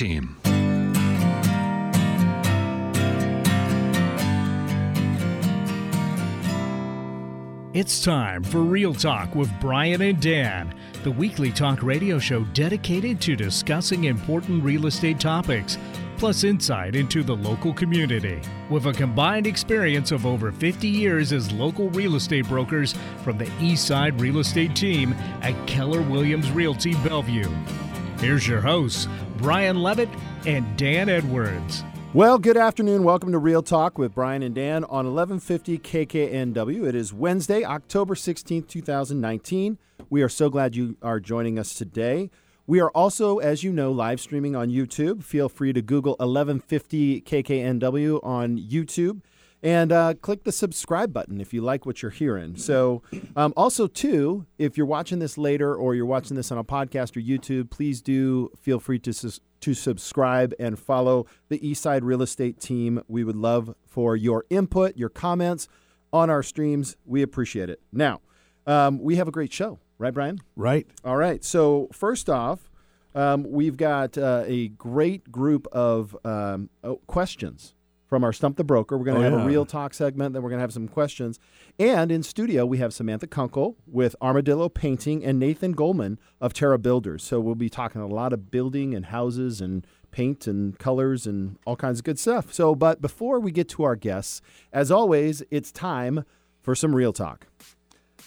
team. It's time for Real Talk with Brian and Dan, the weekly talk radio show dedicated to discussing important real estate topics, plus insight into the local community. With a combined experience of over 50 years as local real estate brokers from the Eastside Real Estate Team at Keller Williams Realty Bellevue. Here's your hosts, Brian Levitt and Dan Edwards. Well, good afternoon. Welcome to Real Talk with Brian and Dan on 1150 KKNW. It is Wednesday, October 16th, 2019. We are so glad you are joining us today. We are also, as you know, live streaming on YouTube. Feel free to Google 1150 KKNW on YouTube and uh, click the subscribe button if you like what you're hearing. So, um, also too, if you're watching this later or you're watching this on a podcast or YouTube, please do feel free to sus- to subscribe and follow the Eastside Real Estate team. We would love for your input, your comments on our streams. We appreciate it. Now, um, we have a great show, right, Brian? Right. All right. So first off, um, we've got uh, a great group of um, oh, questions from our Stump the Broker. We're going to Oh, have yeah. a real talk segment, then we're going to have some questions. And in studio, we have Samantha Kunkel with Armadillo Painting and Nathan Goldman of Terra Builders. So we'll be talking a lot of building and houses and paint and colors and all kinds of good stuff. So, but before we get to our guests, as always, it's time for some real talk.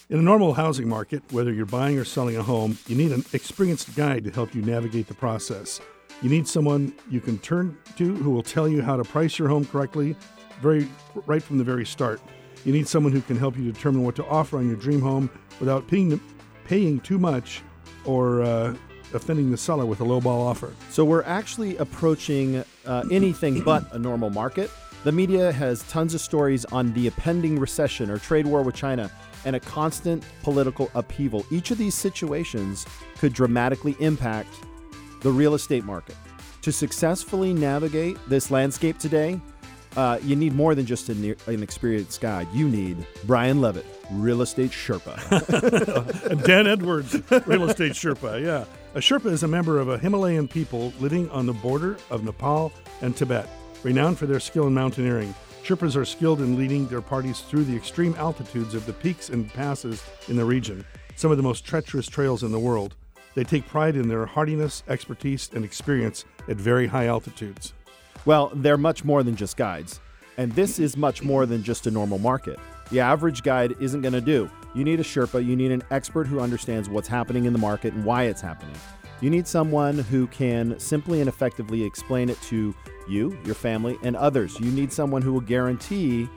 In a normal housing market, whether you're buying or selling a home, you need an experienced guide to help you navigate the process. You need someone you can turn to who will tell you how to price your home correctly, very right from the very start. You need someone who can help you determine what to offer on your dream home without paying, paying too much or uh, offending the seller with a lowball offer. So we're actually approaching uh, anything but a normal market. The media has tons of stories on the impending recession or trade war with China and a constant political upheaval. Each of these situations could dramatically impact the real estate market. To successfully navigate this landscape today, uh, you need more than just an, an experienced guide. You need Brian Levitt, real estate Sherpa. Dan Edwards, real estate Sherpa. Yeah. A Sherpa is a member of a Himalayan people living on the border of Nepal and Tibet, renowned for their skill in mountaineering. Sherpas are skilled in leading their parties through the extreme altitudes of the peaks and passes in the region, some of the most treacherous trails in the world. They take pride in their hardiness, expertise, and experience at very high altitudes. Well, they're much more than just guides. And this is much more than just a normal market. The average guide isn't going to do. You need a Sherpa, you need an expert who understands what's happening in the market and why it's happening. You need someone who can simply and effectively explain it to you, your family, and others. You need someone who will guarantee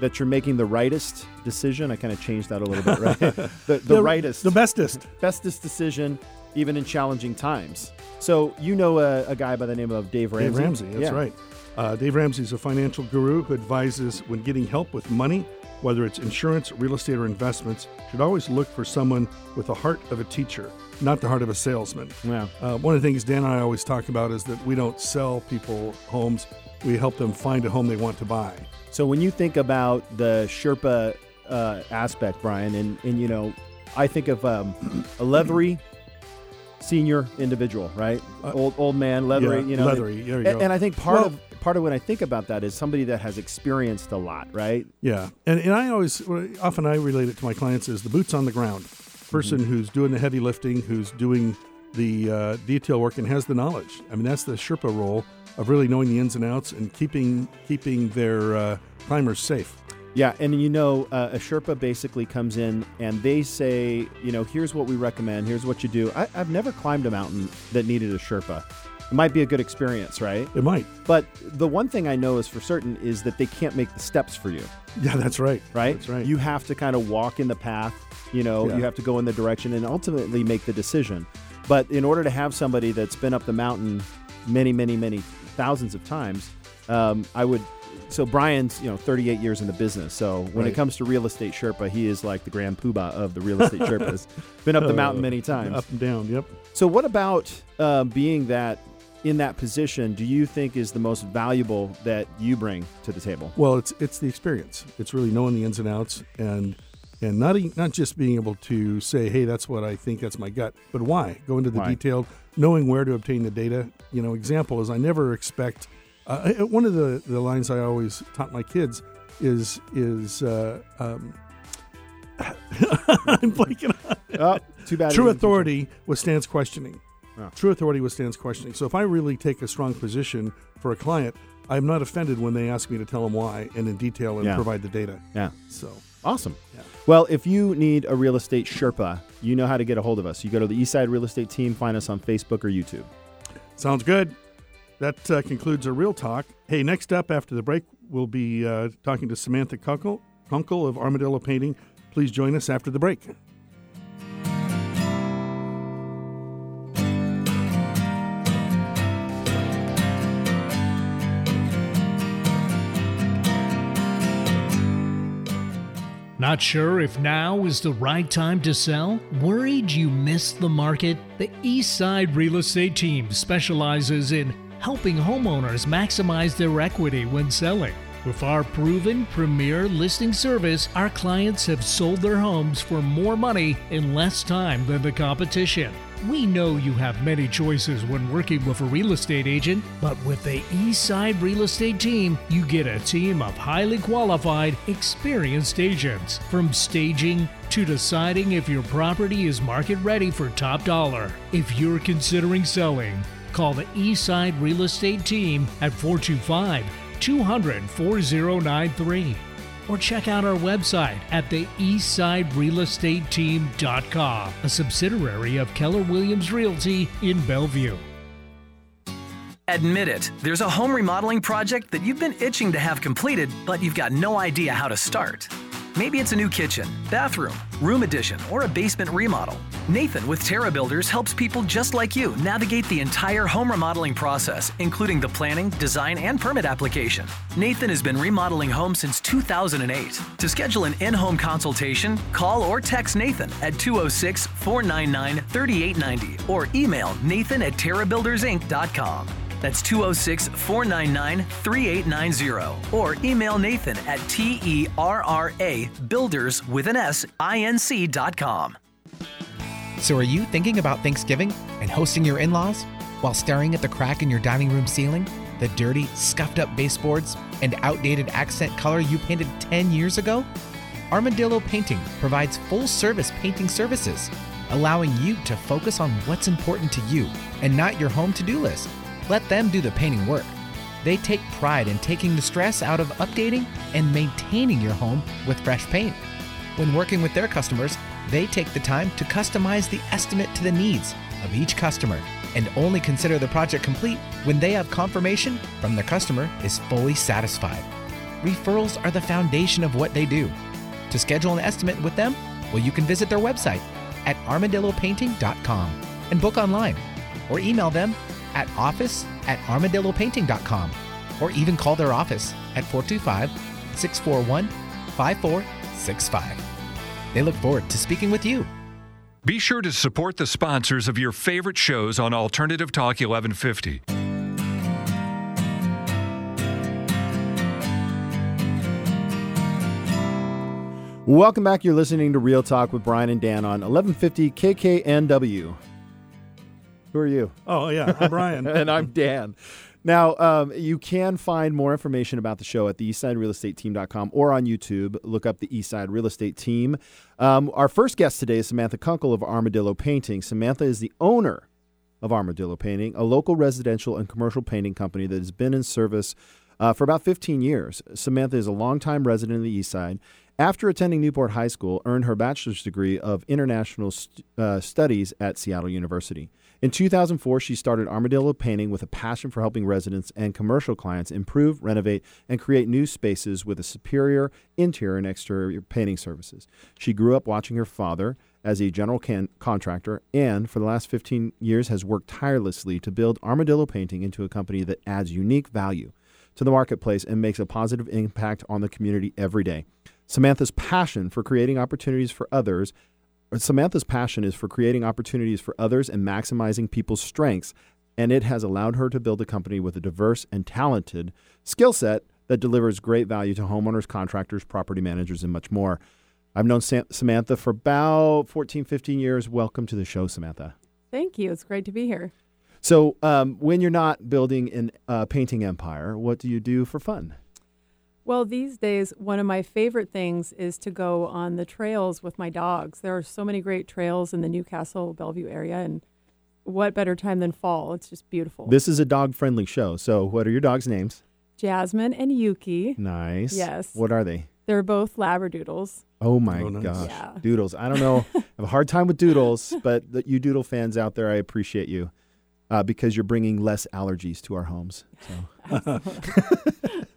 that you're making the rightest decision. I kind of changed that a little bit, right? the, the, rightest The bestest. bestest decision, even in challenging times. So you know a, a guy by the name of Dave Ramsey. Dave Ramsey, that's Yeah. right. Uh, Dave Ramsey is a financial guru who advises when getting help with money, whether it's insurance, real estate, or investments, should always look for someone with the heart of a teacher, not the heart of a salesman. Yeah. Uh, one of the things Dan and I always talk about is that we don't sell people homes, we help them find a home they want to buy. So when you think about the Sherpa uh, aspect, Brian, and, and you know, I think of um, a leathery senior individual, right? Uh, old old man, leathery, yeah, you know. leathery, there you and, go. and I think part Well- of part of what I think about that is somebody that has experienced a lot, right? Yeah, and and I always often I relate it to my clients as the boots on the ground person who's doing the heavy lifting, who's doing the uh, detail work and has the knowledge. I mean, that's the Sherpa role of really knowing the ins and outs and keeping keeping their uh, climbers safe. Yeah, and you know, uh, a Sherpa basically comes in and they say, you know, here's what we recommend, here's what you do. I, I've never climbed a mountain that needed a Sherpa. It might be a good experience, right? It might. But the one thing I know is for certain is that they can't make the steps for you, Yeah, that's right. right? That's right. You have to kind of walk in the path, you know, Yeah. you have to go in the direction and ultimately make the decision. But in order to have somebody that's been up the mountain many, many, many thousands of times, um, I would. So Brian's, you know, 38 years in the business. So when it comes to real estate Sherpa, he is like the grand poobah of the real estate Sherpas. Been up the mountain many times. Up and down. Yep. So, what about um, being that in that position? Do you think is the most valuable that you bring to the table? Well, it's it's the experience. It's really knowing the ins and outs and and not not just being able to say, "Hey, that's what I think. That's my gut," but why? Go into the Why? detailed. knowing where to obtain the data. You know, example is I never expect. Uh, one of the, the lines I always taught my kids is is uh, um, I'm blanking on it. Oh, too bad. True you didn't teach authority withstands questioning. Oh. True authority withstands questioning. So if I really take a strong position for a client, I'm not offended when they ask me to tell them why and in detail and Yeah. provide the data. Yeah. So Awesome. Yeah. Well, if you need a real estate Sherpa, you know how to get a hold of us. You go to the Eastside Real Estate Team, find us on Facebook or YouTube. sounds good. That uh, concludes our real talk. Hey, next up after the break, we'll be uh, talking to Samantha Kunkel, Kunkel of Armadillo Painting. Please join us after the break. Not sure if now is the right time to sell? Worried you missed the market? The Eastside Real Estate Team specializes in helping homeowners maximize their equity when selling. With our proven premier listing service, our clients have sold their homes for more money in less time than the competition. We know you have many choices when working with a real estate agent, but with the Eastside Real Estate Team, you get a team of highly qualified, experienced agents. From staging to deciding if your property is market ready for top dollar. If you're considering selling, call the Eastside Real Estate Team at 425 200 4093 or check out our website at the eastsiderealestateteam.com, a subsidiary of Keller Williams Realty in Bellevue. Admit it, there's a home remodeling project that you've been itching to have completed, but you've got no idea how to start. Maybe it's a new kitchen, bathroom, room addition, or a basement remodel. Nathan with Terra Builders helps people just like you navigate the entire home remodeling process, including the planning, design, and permit application. Nathan has been remodeling homes since 2008. To schedule an in home consultation, call or text Nathan at 206 499 3890 or email nathan at terrabuildersinc.com. That's 206 499 3890 or email Nathan at T E R R A builders with an S I N C dot com. So, are you thinking about Thanksgiving and hosting your in laws while staring at the crack in your dining room ceiling, the dirty, scuffed up baseboards, and outdated accent color you painted 10 years ago? Armadillo Painting provides full service painting services, allowing you to focus on what's important to you and not your home to do list. Let them do the painting work. They take pride in taking the stress out of updating and maintaining your home with fresh paint. When working with their customers, they take the time to customize the estimate to the needs of each customer and only consider the project complete when they have confirmation from the customer is fully satisfied. Referrals are the foundation of what they do. To schedule an estimate with them, well, you can visit their website at armadillopainting.com and book online or email them at office at armadillopainting.com or even call their office at 425 641 5465. They look forward to speaking with you. Be sure to support the sponsors of your favorite shows on Alternative Talk 1150. Welcome back. You're listening to Real Talk with Brian and Dan on 1150 KKNW. Who are you? Oh, yeah. I'm Brian. and I'm Dan. Now, um, you can find more information about the show at the eastsiderealestateteam.com or on YouTube. Look up the Eastside Real Estate Team. Um, our first guest today is Samantha Kunkel of Armadillo Painting. Samantha is the owner of Armadillo Painting, a local residential and commercial painting company that has been in service uh, for about 15 years. Samantha is a longtime resident of the East Side. After attending Newport High School, earned her bachelor's degree of international st- uh, studies at Seattle University. In 2004, she started Armadillo Painting with a passion for helping residents and commercial clients improve, renovate, and create new spaces with a superior interior and exterior painting services. She grew up watching her father as a general can- contractor and for the last 15 years has worked tirelessly to build Armadillo Painting into a company that adds unique value to the marketplace and makes a positive impact on the community every day. Samantha's passion for creating opportunities for others Samantha's passion is for creating opportunities for others and maximizing people's strengths, and it has allowed her to build a company with a diverse and talented skill set that delivers great value to homeowners, contractors, property managers, and much more. I've known Sam- Samantha for about 14, 15 years. Welcome to the show, Samantha. Thank you. It's great to be here. So, um, when you're not building an uh, painting empire, what do you do for fun? Well, these days, one of my favorite things is to go on the trails with my dogs. There are so many great trails in the Newcastle Bellevue area, and what better time than fall? It's just beautiful. This is a dog friendly show. So, what are your dogs' names? Jasmine and Yuki. Nice. Yes. What are they? They're both Labradoodles. Oh my Oh, nice. gosh. Yeah. Doodles. I don't know. I have a hard time with doodles, but the, you doodle fans out there, I appreciate you uh, because you're bringing less allergies to our homes. So.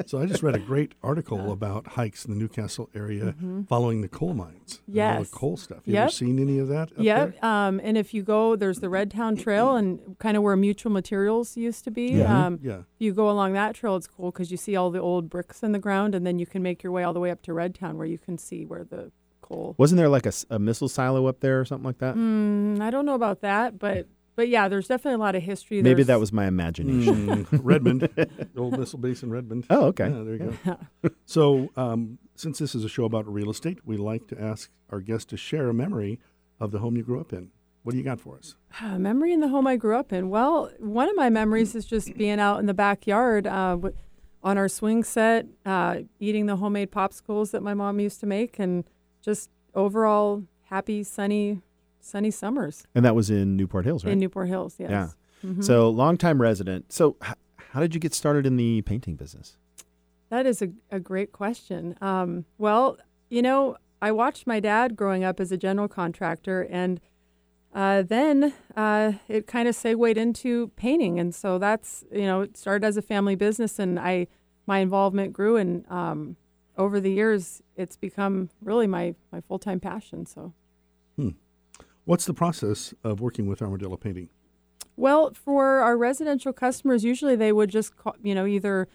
So I just read a great article about hikes in the Newcastle area following the coal mines. and all Mm-hmm. The coal stuff. You ever seen any of that? Up Yep. Um, and if you go, there's the Red Town Trail and kind of where Mutual Materials used to be. Yeah. Um, Yeah. you go along that trail, it's cool because you see all the old bricks in the ground, and then you can make your way all the way up to Red Town where you can see where the coal. Wasn't there like a missile silo up there or something like that? Mm, I don't know about that, but but yeah, there's definitely a lot of history. Maybe that was my imagination. Mm, Redmond, old missile base in Redmond. Oh, okay. Yeah, there you go. so, um, since this is a show about real estate, we like to ask our guests to share a memory of the home you grew up in. What do you got for us? A memory in the home I grew up in. Well, one of my memories is just being out in the backyard uh, wi- on our swing set, uh, eating the homemade popsicles that my mom used to make, and just overall happy, sunny, sunny summers And that was in Newport Hills, right? in Newport Hills. Yes. Yeah. Mhm. So, longtime resident. So, h- how did you get started in the painting business? That is a, a great question. Um, well, you know, I watched my dad growing up as a general contractor, and uh, then uh, it kind of segued into painting, and so that's you know it started as a family business, and I my involvement grew, and um, over the years it's become really my my full time passion. So. What's the process of working with Armadillo Painting? Well, for our residential customers, usually they would just, call, you know, either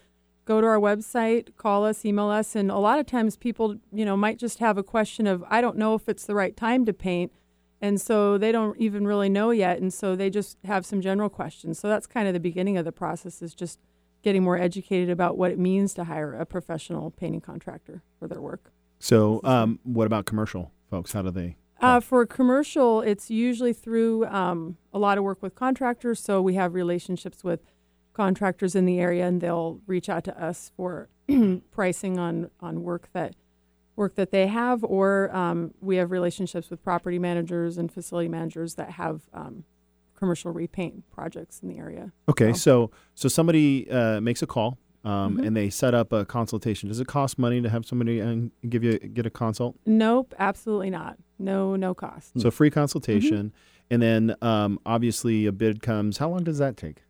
go to our website, call us, email us, and a lot of times people, you know, might just have a question of, I don't know if it's the right time to paint, and so they don't even really know yet, and so they just have some general questions. So that's kind of the beginning of the process is just getting more educated about what it means to hire a professional painting contractor for their work. So, um, what about commercial folks? How do they? Uh, for commercial, it's usually through um, a lot of work with contractors. So we have relationships with contractors in the area, and they'll reach out to us for pricing on on work that work that they have, or um, we have relationships with property managers and facility managers that have um, commercial repaint projects in the area. Okay, So- so so somebody uh, makes a call um, Mhm. and they set up a consultation. Does it cost money to have somebody and give you get a consult? Nope, absolutely not. No, no cost. So free consultation, and then um, obviously a bid comes. How long does that take?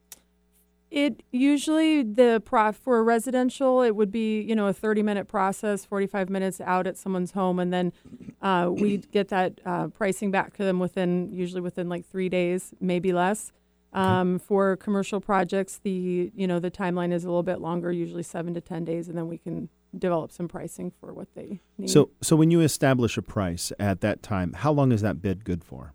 It usually the pro for a residential it would be you know a thirty minute process, forty five minutes out at someone's home, and then uh, we get that uh, pricing back to them within usually within like three days, maybe less. Um, for commercial projects, the you know the timeline is a little bit longer, usually seven to ten days, and then we can develop some pricing for what they need. So so when you establish a price at that time, how long is that bid good for?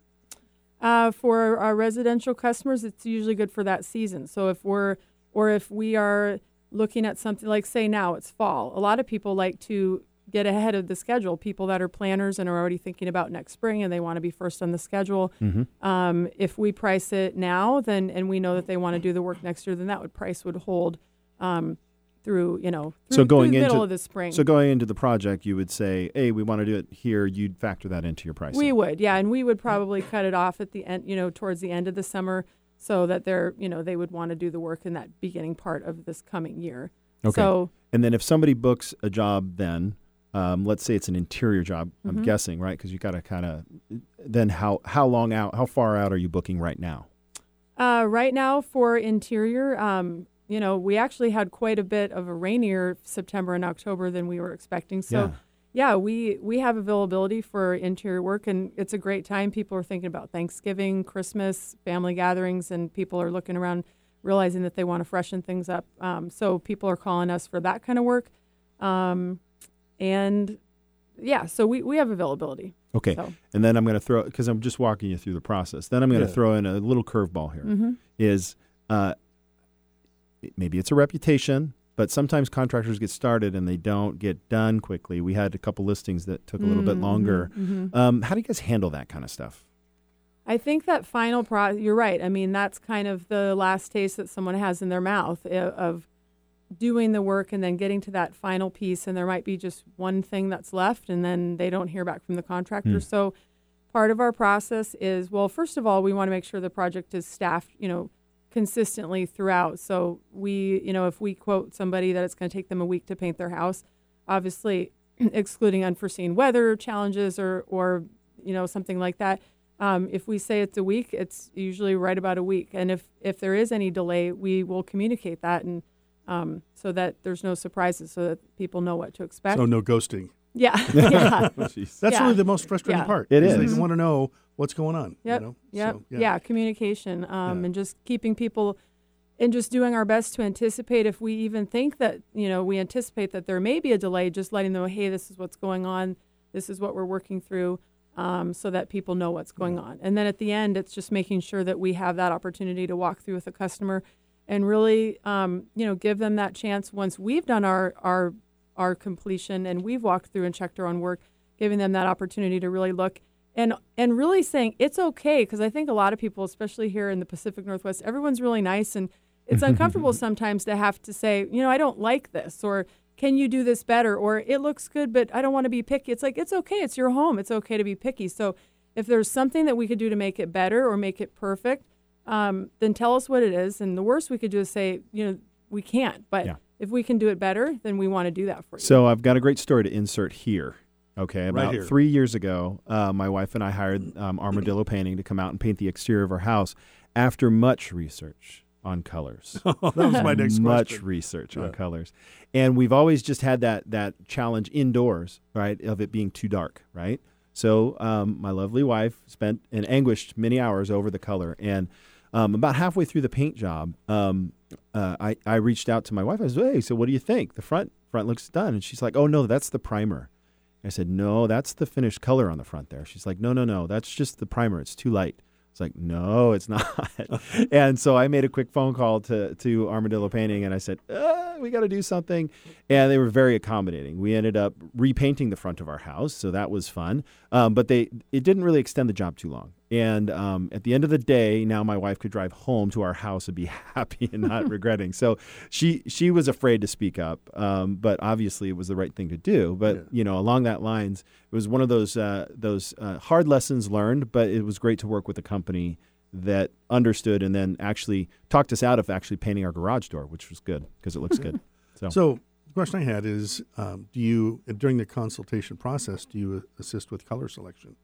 Uh, for our residential customers, it's usually good for that season. So if we're, or if we are looking at something like, say now it's fall, a lot of people like to get ahead of the schedule. People that are planners and are already thinking about next spring and they want to be first on the schedule. Mm-hmm. Um, if we price it now, then and we know that they want to do the work next year, then that would price would hold um, through you know through, So going into- middle of the spring. So going into the project, you would say, "Hey, we want to do it here." You'd factor that into your pricing. We would, yeah, and we would probably cut it off at the end, you know, towards the end of the summer, so that they're, you know, they would want to do the work in that beginning part of this coming year. Okay. So And then if somebody books a job, then um, let's say it's an interior job. I'm Mhm. guessing, right? Because you got to kind of. Then how how long out? How far out are you booking right now? uh, right now for interior, um, you know, we actually had quite a bit of a rainier September and October than we were expecting. So. Yeah, we we have availability for interior work, and it's a great time. People are thinking about Thanksgiving, Christmas, family gatherings, and people are looking around, realizing that they want to freshen things up. Um, so people are calling us for that kind of work, um, and yeah, so we, we have availability. Okay. So And then I'm going to throw because I'm just walking you through the process. Then I'm going to Yeah. throw in a little curveball here. Is mhm. uh, maybe it's a reputation, but sometimes contractors get started and they don't get done quickly. We had a couple listings that took a little bit Mhm, longer. mhm. Um, how do you guys handle that kind of stuff? I think that final pro. You're right. I mean, that's kind of the last taste that someone has in their mouth eh, of doing the work and then getting to that final piece, and there might be just one thing that's left, and then they don't hear back from the contractor. Hmm. So, part of our process is well, first of all, we want to make sure the project is staffed, you know, consistently throughout. So we, you know, if we quote somebody that it's going to take them a week to paint their house, obviously excluding unforeseen weather challenges or or you know something like that. Um, if we say it's a week, it's usually right about a week. And if if there is any delay, we will communicate that and um, so that there's no surprises, so that people know what to expect. So no ghosting. yeah, yeah, That's Yeah. really the most frustrating Yeah. part. It is. is. They want to know what's going on. Yep. You know? Yep. So, yeah. communication um, Yeah. and just keeping people and just doing our best to anticipate if we even think that, you know, we anticipate that there may be a delay, just letting them know, hey, this is what's going on. This is what we're working through um, so that people know what's going on. And then at the end, it's just making sure that we have that opportunity to walk through with the customer and really, um, you know, give them that chance once we've done our, our, our completion and we've walked through and checked our own work, giving them that opportunity to really look and and really saying it's okay because I think a lot of people, especially here in the Pacific Northwest, everyone's really nice and it's uncomfortable sometimes to have to say, you know, I don't like this or can you do this better or it looks good but I don't want to be picky. It's like it's okay, it's your home. It's okay to be picky. So if there's something that we could do to make it better or make it perfect, um, then tell us what it is. And the worst we could do is say, you know, we can't. But Yeah. if we can do it better, then we want to do that for you. So I've got a great story to insert here. Okay, about here. three years ago, uh, my wife and I hired um, Armadillo Painting to come out and paint the exterior of our house after much research on colors. that was my next question. much question. research Yeah. on colors, and we've always just had that that challenge indoors, right, of it being too dark, right. So um, my lovely wife spent and anguished many hours over the color, and um, about halfway through the paint job, um, uh, I I reached out to my wife. I said, "Hey, so what do you think? The front front looks done." And she's like, "Oh no, that's the primer." I said, "No, that's the finished color on the front there." She's like, "No, no, no, that's just the primer. It's too light." It's like, "No, it's not." and so I made a quick phone call to to Armadillo Painting, and I said, uh, "We got to do something." And they were very accommodating. We ended up repainting the front of our house, so that was fun. Um, but they it didn't really extend the job too long. And um, at the end of the day, now my wife could drive home to our house and be happy and not regretting. So she she was afraid to speak up, um, but obviously it was the right thing to do. But Yeah. you know, along that lines, it was one of those uh, those uh, hard lessons learned. But it was great to work with a company that understood and then actually talked us out of actually painting our garage door, which was good because it looks good. So, So the question I had is, um, do you during the consultation process do you assist with color selection?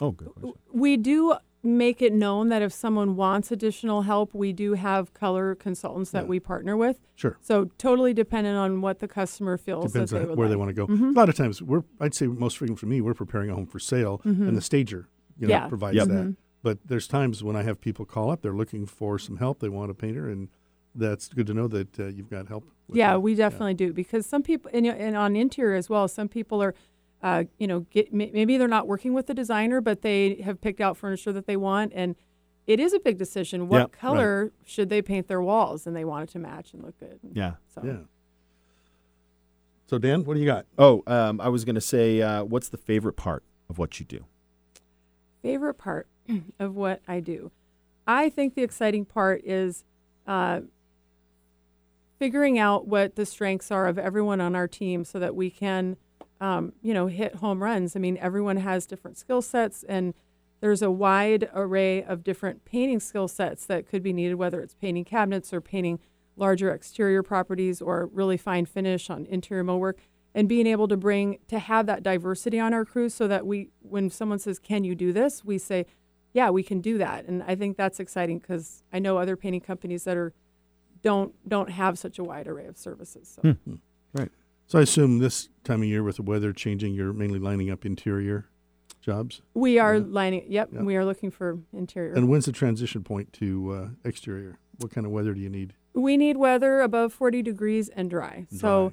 Oh, good question. We do make it known that if someone wants additional help, we do have color consultants that Yeah. we partner with. Sure. So totally dependent on what the customer feels Depends that they on would where they want to go. Mhm. A lot of times, we're I'd say most frequent for me, we're preparing a home for sale, and the stager, you know, Yeah. provides Yep. that. But there's times when I have people call up, they're looking for some help, they want a painter, and that's good to know that uh, you've got help. Yeah, that. we definitely do because some people, and, and on interior as well, some people are, uh, you know, get maybe they're not working with the designer, but they have picked out furniture that they want, and it is a big decision. What Yeah, right. color should they paint their walls, and they want it to match and look good. Yeah. So Yeah. So Dan, what do you got? Oh, um, I was going to say, uh, what's the favorite part of what you do? favorite part of what I do, I think the exciting part is uh, figuring out what the strengths are of everyone on our team, so that we can, um, you know, hit home runs. I mean, everyone has different skill sets, and there's a wide array of different painting skill sets that could be needed, whether it's painting cabinets or painting larger exterior properties or really fine finish on interior millwork and being able to bring to have that diversity on our crews so that we when someone says can you do this? we say yeah we can do that. And i think that's exciting because i know other painting companies that are don't don't have such a wide array of services so So I assume this time of year with the weather changing, you're mainly lining up interior jobs. we are Yeah. lining yep Yeah. we are looking for interior And when's the transition point to uh, exterior? What kind of weather do you need? we need weather above 40 degrees and dry, so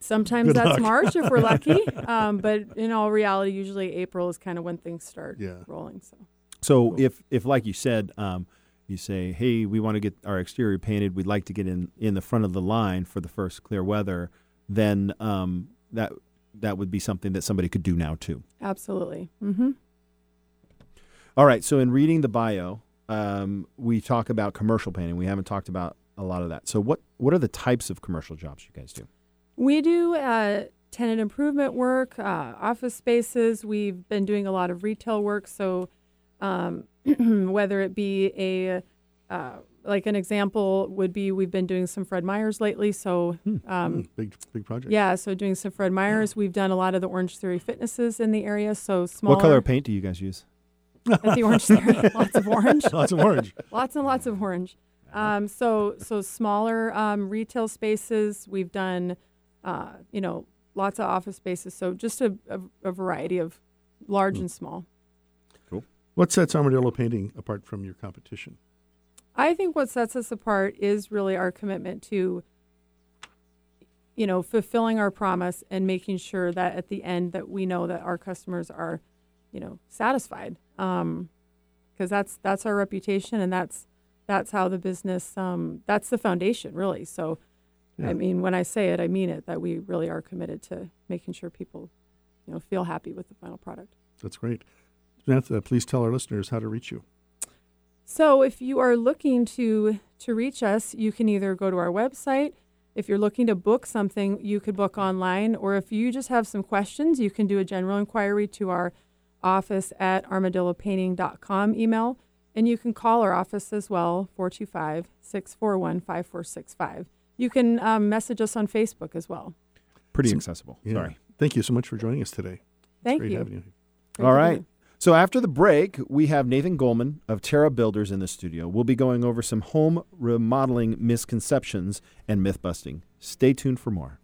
sometimes Good that's luck. march if we're lucky um, but in all reality usually april is kind of when things start Yeah. rolling so So Cool. if if like you said, um, you say, hey, we want to get our exterior painted, we'd like to get in in the front of the line for the first clear weather, then um, that that would be something that somebody could do now too. absolutely mm-hmm. All right. So in reading the bio, um, we talk about commercial painting. We haven't talked about a lot of that. So what what are the types of commercial jobs you guys do? We do uh, tenant improvement work, uh, office spaces. We've been doing a lot of retail work. So um, whether it be a uh, like an example would be we've been doing some Fred Meyers lately. So um, Big big project. yeah, so doing some Fred Meyers. We've done a lot of the Orange Theory fitnesses in the area. So small. What color of paint do you guys use? At the Orange Theory, lots of orange. Lots of orange. lots and lots of orange. Um, so so smaller um, retail spaces. We've done, uh, you know, lots of office spaces. So just a, a, a variety of large and small. Cool. What sets Armadillo Painting apart from your competition? I think what sets us apart is really our commitment to, you know, fulfilling our promise and making sure that at the end that we know that our customers are, you know, satisfied. Um, because that's that's our reputation and that's that's how the business um, that's the foundation really. So, Yeah. I mean, when I say it, I mean it. That we really are committed to making sure people, you know, feel happy with the final product. That's great. Samantha, please tell our listeners how to reach you. So if you are looking to to reach us, you can either go to our website. If you're looking to book something, you could book online, or if you just have some questions, you can do a general inquiry to our office at armadillopainting.com email, and you can call our office as well, 425-641-5465. You can um, message us on Facebook as well. Pretty So- accessible. Yeah. Sorry. Thank you so much for joining us today. Thank Great you. having you. Great All to be right. here. So after the break, we have Nathan Goldman of Terra Builders in the studio. We'll be going over some home remodeling misconceptions and myth busting. Stay tuned for more.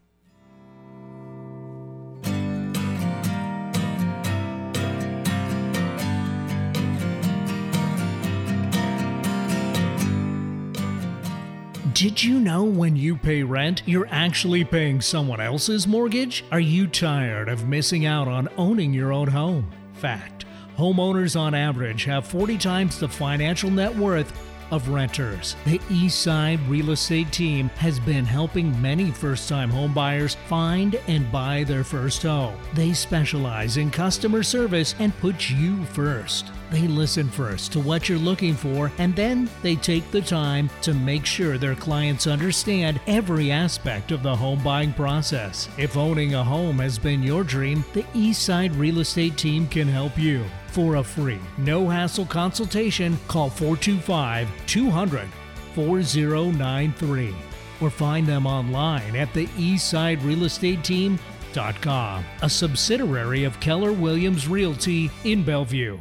Did you know when you pay rent, you're actually paying someone else's mortgage? Are you tired of missing out on owning your own home? Fact homeowners on average have 40 times the financial net worth of renters. The Eastside Real Estate team has been helping many first time homebuyers find and buy their first home. They specialize in customer service and put you first. They listen first to what you're looking for and then they take the time to make sure their clients understand every aspect of the home buying process. If owning a home has been your dream, the Eastside Real Estate team can help you. For a oh free, no hassle consultation, call 425 200 4093 or find them online at the eastsiderealestateteam.com, a subsidiary of Keller Williams Realty in Bellevue.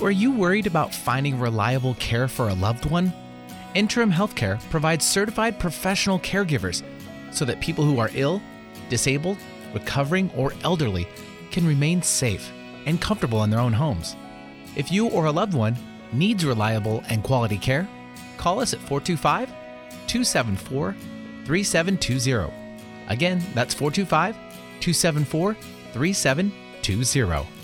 Are you worried about finding reliable care for a loved one? Interim Healthcare provides certified professional caregivers so that people who are ill, disabled, recovering, or elderly can remain safe and comfortable in their own homes. If you or a loved one needs reliable and quality care, call us at 425 274 3720. Again, that's 425 274 3720.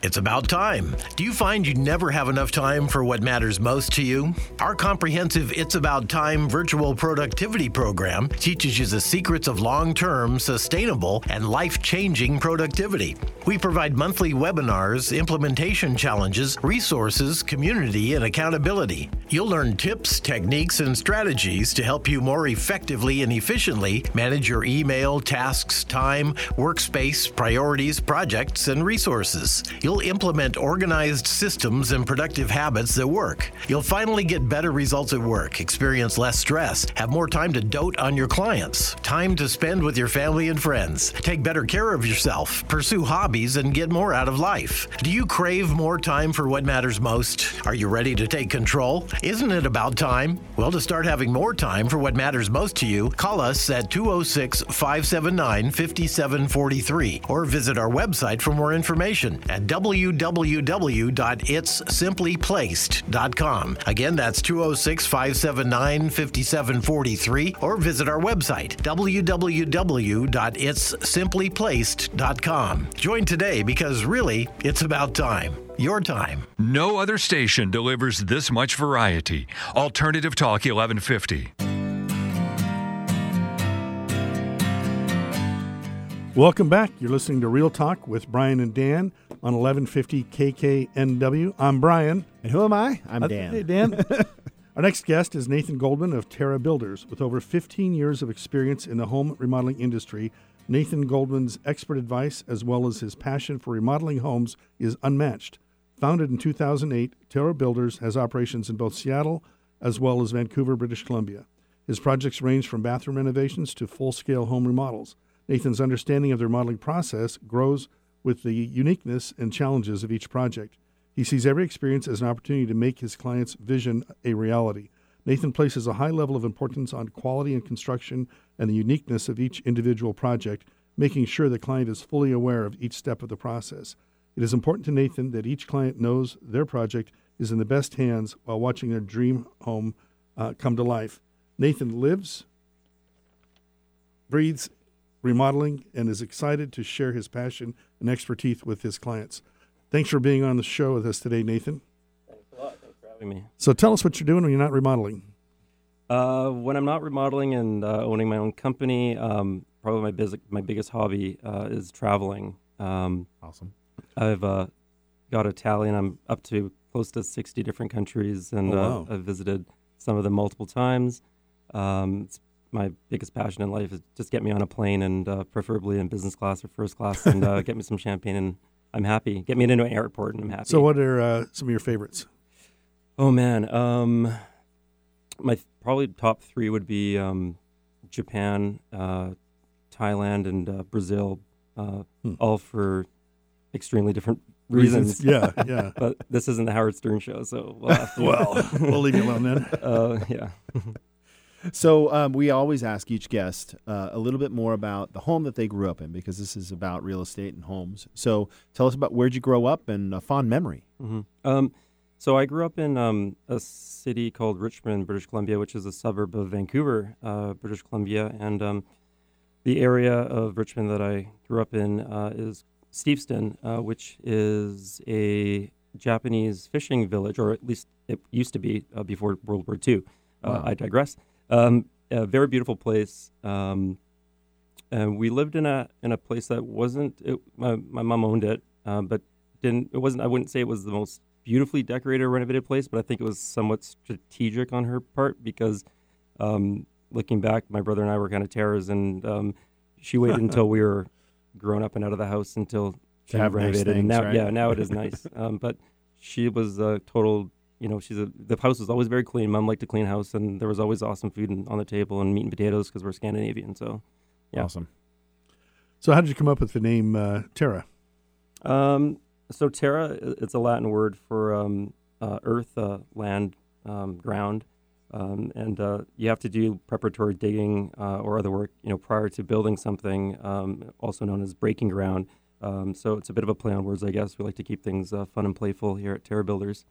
It's about time. Do you find you never have enough time for what matters most to you? Our comprehensive It's About Time virtual productivity program teaches you the secrets of long term, sustainable, and life changing productivity. We provide monthly webinars, implementation challenges, resources, community, and accountability. You'll learn tips, techniques, and strategies to help you more effectively and efficiently manage your email, tasks, time, workspace, priorities, projects, and resources. You'll implement organized systems and productive habits that work. You'll finally get better results at work, experience less stress, have more time to dote on your clients, time to spend with your family and friends, take better care of yourself, pursue hobbies, and get more out of life. Do you crave more time for what matters most? Are you ready to take control? Isn't it about time? Well, to start having more time for what matters most to you, call us at 206 579 5743 or visit our website for more information at www.itssimplyplaced.com. Again, that's 206 579 5743 or visit our website www.itssimplyplaced.com. Join today because really, it's about time. Your time. No other station delivers this much variety. Alternative Talk 1150. Welcome back. You're listening to Real Talk with Brian and Dan. On 1150 KKNW. I'm Brian. And who am I? I'm Uh, Dan. Hey, Dan. Our next guest is Nathan Goldman of Terra Builders. With over 15 years of experience in the home remodeling industry, Nathan Goldman's expert advice, as well as his passion for remodeling homes, is unmatched. Founded in 2008, Terra Builders has operations in both Seattle as well as Vancouver, British Columbia. His projects range from bathroom renovations to full scale home remodels. Nathan's understanding of the remodeling process grows with the uniqueness and challenges of each project. He sees every experience as an opportunity to make his client's vision a reality. Nathan places a high level of importance on quality and construction and the uniqueness of each individual project, making sure the client is fully aware of each step of the process. It is important to Nathan that each client knows their project is in the best hands while watching their dream home uh, come to life. Nathan lives, breathes remodeling, and is excited to share his passion and expertise with his clients. Thanks for being on the show with us today, Nathan. Thanks a lot. Thanks for having me. So tell us what you're doing when you're not remodeling. Uh, when I'm not remodeling and uh, owning my own company, um, probably my, biz- my biggest hobby uh, is traveling. Um, Awesome. I've uh, got Italian. I'm up to close to 60 different countries, and Oh, wow. uh, I've visited some of them multiple times. Um, it's my biggest passion in life is just get me on a plane, and uh, preferably in business class or first class, and uh, get me some champagne, and I'm happy. Get me into an airport, and I'm happy. So, what are uh, some of your favorites? Oh man, um, my th- probably top three would be um, Japan, uh, Thailand, and uh, Brazil, uh, Hmm. all for extremely different reasons. yeah, yeah. But this isn't the Howard Stern show, so we'll have to. well, we'll leave you alone then. uh, yeah. So um, we always ask each guest uh, a little bit more about the home that they grew up in because this is about real estate and homes. So tell us about where'd you grow up and a fond memory. hmm Um, so I grew up in um, a city called Richmond, British Columbia, which is a suburb of Vancouver, uh, British Columbia, and um, the area of Richmond that I grew up in uh, is Steveston, uh, which is a Japanese fishing village, or at least it used to be uh, before World War II. Uh, Wow. I digress. Um, a very beautiful place. Um, and we lived in a in a place that wasn't. It, my my mom owned it, uh, but didn't. It wasn't. I wouldn't say it was the most beautifully decorated or renovated place, but I think it was somewhat strategic on her part because, um, looking back, my brother and I were kind of terrors, and um, she waited until we were grown up and out of the house until she have nice renovated. and now, right? yeah, now it is nice. Um, but she was a total. You know, she's a. The house was always very clean. Mom liked to clean house, and there was always awesome food and, on the table and meat and potatoes because we're Scandinavian. So, Yeah. Awesome. So, how did you come up with the name uh, Terra? Um, so terra, it's a Latin word for um, uh, earth, uh, land, um, ground, um, and uh, you have to do preparatory digging uh, or other work, you know, prior to building something, um, also known as breaking ground. Um, so it's a bit of a play on words, I guess. We like to keep things uh, fun and playful here at Terra Builders.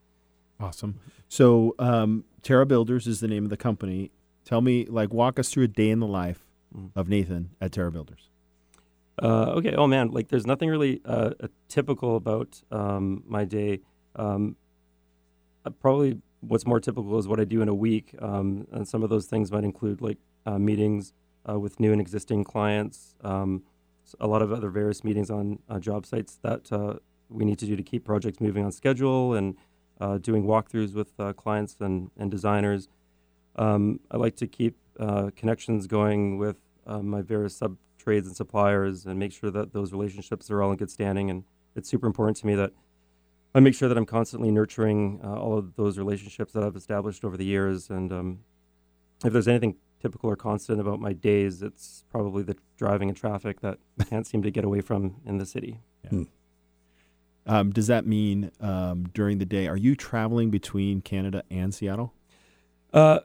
Awesome. So um, Terra Builders is the name of the company. Tell me, like, walk us through a day in the life Mm. of Nathan at Terra Builders. Uh, okay. Oh man, like there's nothing really uh, typical about um, my day. Um, uh, probably what's more typical is what I do in a week, um, and some of those things might include like uh, meetings uh, with new and existing clients, um, s- a lot of other various meetings on uh, job sites that uh, we need to do to keep projects moving on schedule, and uh, doing walkthroughs with uh, clients and, and designers. Um, I like to keep uh, connections going with uh, my various sub trades and suppliers and make sure that those relationships are all in good standing. And it's super important to me that I make sure that I'm constantly nurturing uh, all of those relationships that I've established over the years. And um, if there's anything typical or constant about my days, it's probably the driving and traffic that I can't seem to get away from in the city. Um, does that mean um, during the day, are you traveling between Canada and Seattle? Uh,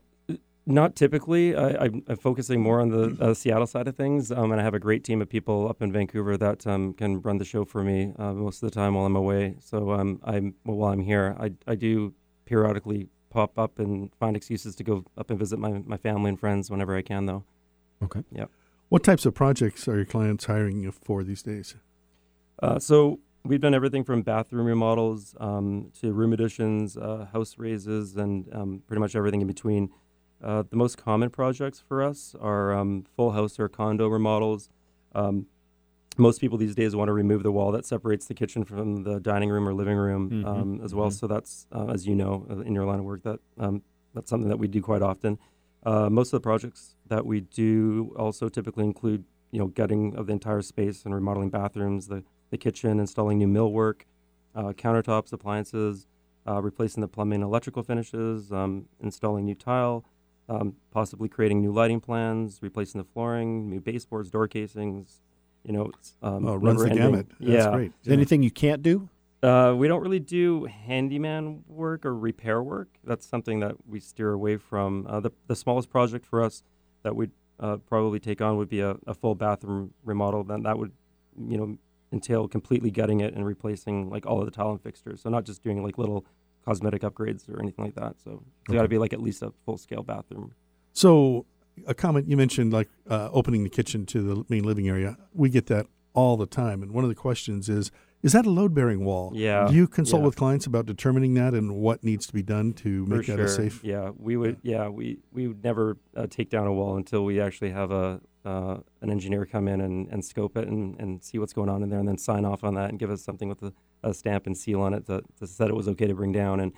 not typically. I, I'm, I'm focusing more on the uh, Seattle side of things, um, and I have a great team of people up in Vancouver that um, can run the show for me uh, most of the time while I'm away. So um, I'm well, while I'm here, I, I do periodically pop up and find excuses to go up and visit my, my family and friends whenever I can, though. Okay. Yep. What types of projects are your clients hiring you for these days? Uh, so we've done everything from bathroom remodels um, to room additions, uh, house raises, and um, pretty much everything in between. Uh, the most common projects for us are um, full house or condo remodels. Um, most people these days want to remove the wall that separates the kitchen from the dining room or living room Mhm, um, as well. mhm. So that's, uh, as you know, uh, in your line of work, that um, that's something that we do quite often. Uh, most of the projects that we do also typically include, you know, gutting of the entire space and remodeling bathrooms, the, the kitchen, installing new millwork, uh, countertops, appliances, uh, replacing the plumbing electrical finishes, um, installing new tile, um, possibly creating new lighting plans, replacing the flooring, new baseboards, door casings. You know, it's, um, Oh, runs the gamut. That's yeah. great. Is there anything you can't do? Uh, we don't really do handyman work or repair work. That's something that we steer away from. Uh, the, the smallest project for us that we'd uh, probably take on would be a, a full bathroom remodel. Then that would, you know, entail completely gutting it and replacing like all of the tile and fixtures. So not just doing like little cosmetic upgrades or anything like that. So it's got to be like at least a full scale bathroom. So, a comment you mentioned, like uh, opening the kitchen to the main living area, we get that all the time. And one of the questions is, is that a load bearing wall? Yeah, Do you consult yeah. with clients about determining that and what needs to be done to For make that sure. a safe? Yeah, we would. Yeah, we we would never uh, take down a wall until we actually have a uh, an engineer come in and, and scope it and, and see what's going on in there, and then sign off on that and give us something with a, a stamp and seal on it to, to said it was okay to bring down. And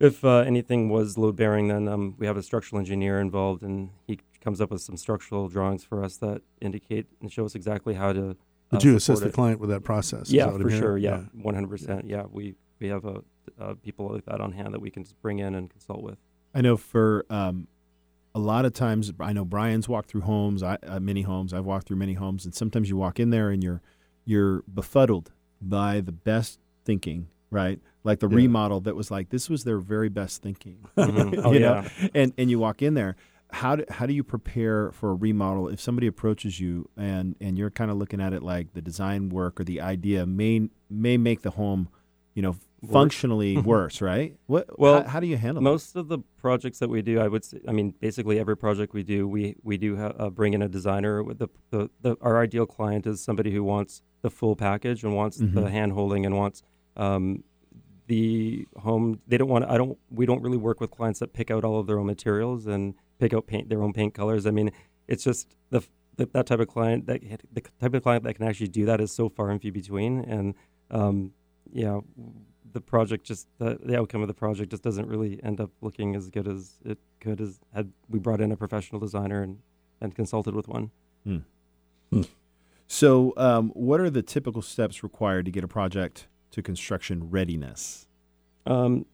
if uh, anything was load bearing, then um, we have a structural engineer involved, and he comes up with some structural drawings for us that indicate and show us exactly how to. Uh, Would you assist support the client with that process? Yeah, that I'm for sure. Yeah, one hundred percent. Yeah, we we have uh uh, people like that on hand that we can just bring in and consult with. I know for um, a lot of times, I know Brian's walked through homes, I, uh, many homes. I've walked through many homes, and sometimes you walk in there and you're you're befuddled by the best thinking, right? Like the Yeah. remodel that was like this was their very best thinking. Mhm. Oh, you know? yeah. and and you walk in there. How do, how do you prepare for a remodel if somebody approaches you and, and you're kind of looking at it like the design work or the idea may may make the home, you know, Worse. functionally worse, right? What Well, how, how do you handle Most of the projects that we do, I would say, I mean, basically every project we do, we we do ha- uh, bring in a designer. With the, the the our ideal client is somebody who wants the full package and wants Mhm. the hand holding and wants um, the home. They don't want. I don't. We don't really work with clients that pick out all of their own materials and pick out paint their own paint colors. I mean, it's just the. That, that type of client that the type of client that can actually do that is so far and few between and um, yeah the project just the, the outcome of the project just doesn't really end up looking as good as it could as had we brought in a professional designer and, and consulted with one. So, um, what are the typical steps required to get a project to construction readiness? Um,